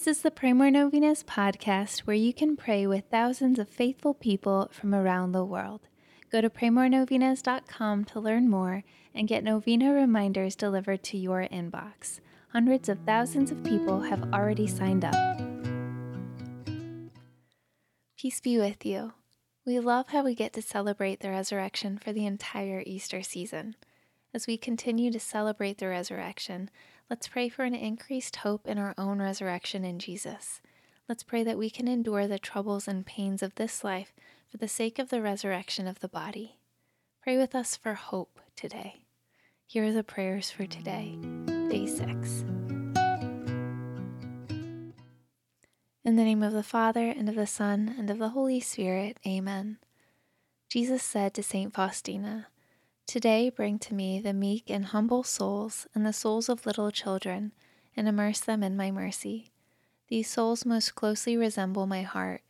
This is the Pray More Novenas podcast where you can pray with thousands of faithful people from around the world. Go to praymorenovenas.com to learn more and get novena reminders delivered to your inbox. Hundreds of thousands of people have already signed up. Peace be with you. We love how we get to celebrate the resurrection for the entire Easter season. As we continue to celebrate the resurrection, let's pray for an increased hope in our own resurrection in Jesus. Let's pray that we can endure the troubles and pains of this life for the sake of the resurrection of the body. Pray with us for hope today. Here are the prayers for today, day six. In the name of the Father, and of the Son, and of the Holy Spirit, amen. Jesus said to St. Faustina, Today bring to me the meek and humble souls and the souls of little children, and immerse them in my mercy. These souls most closely resemble my heart.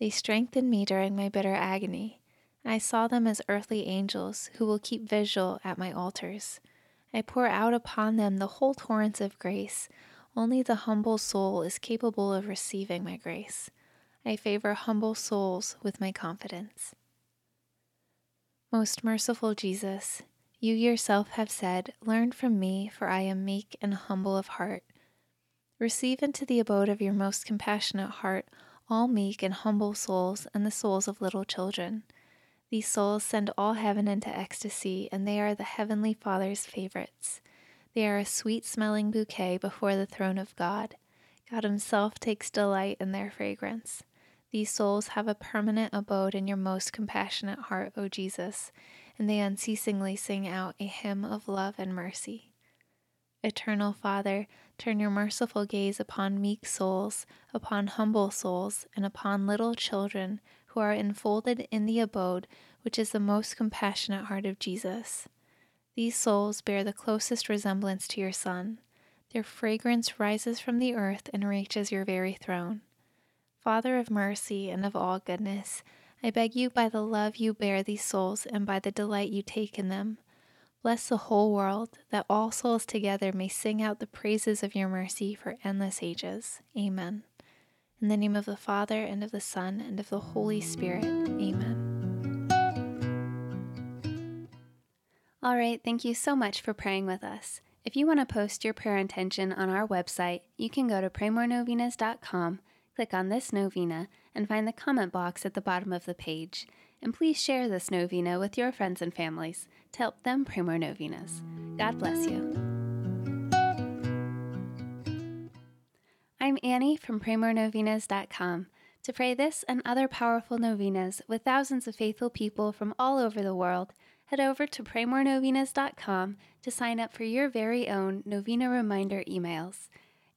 They strengthened me during my bitter agony. I saw them as earthly angels who will keep vigil at my altars. I pour out upon them the whole torrents of grace. Only the humble soul is capable of receiving my grace. I favor humble souls with my confidence. Most merciful Jesus, you yourself have said, Learn from me, for I am meek and humble of heart. Receive into the abode of your most compassionate heart all meek and humble souls and the souls of little children. These souls send all heaven into ecstasy, and they are the Heavenly Father's favorites. They are a sweet smelling bouquet before the throne of God. God Himself takes delight in their fragrance. These souls have a permanent abode in your most compassionate heart, O Jesus, and they unceasingly sing out a hymn of love and mercy. Eternal Father, turn your merciful gaze upon meek souls, upon humble souls, and upon little children who are enfolded in the abode which is the most compassionate heart of Jesus. These souls bear the closest resemblance to your Son. Their fragrance rises from the earth and reaches your very throne. Father of mercy and of all goodness, I beg you by the love you bear these souls and by the delight you take in them, bless the whole world, that all souls together may sing out the praises of your mercy for endless ages. Amen. In the name of the Father, and of the Son, and of the Holy Spirit. Amen. All right, thank you so much for praying with us. If you want to post your prayer intention on our website, you can go to praymorenovenas.com click on this novena and find the comment box at the bottom of the page. And please share this novena with your friends and families to help them pray more novenas. God bless you. I'm Annie from PrayMoreNovenas.com. To pray this and other powerful novenas with thousands of faithful people from all over the world, head over to PrayMoreNovenas.com to sign up for your very own novena reminder emails.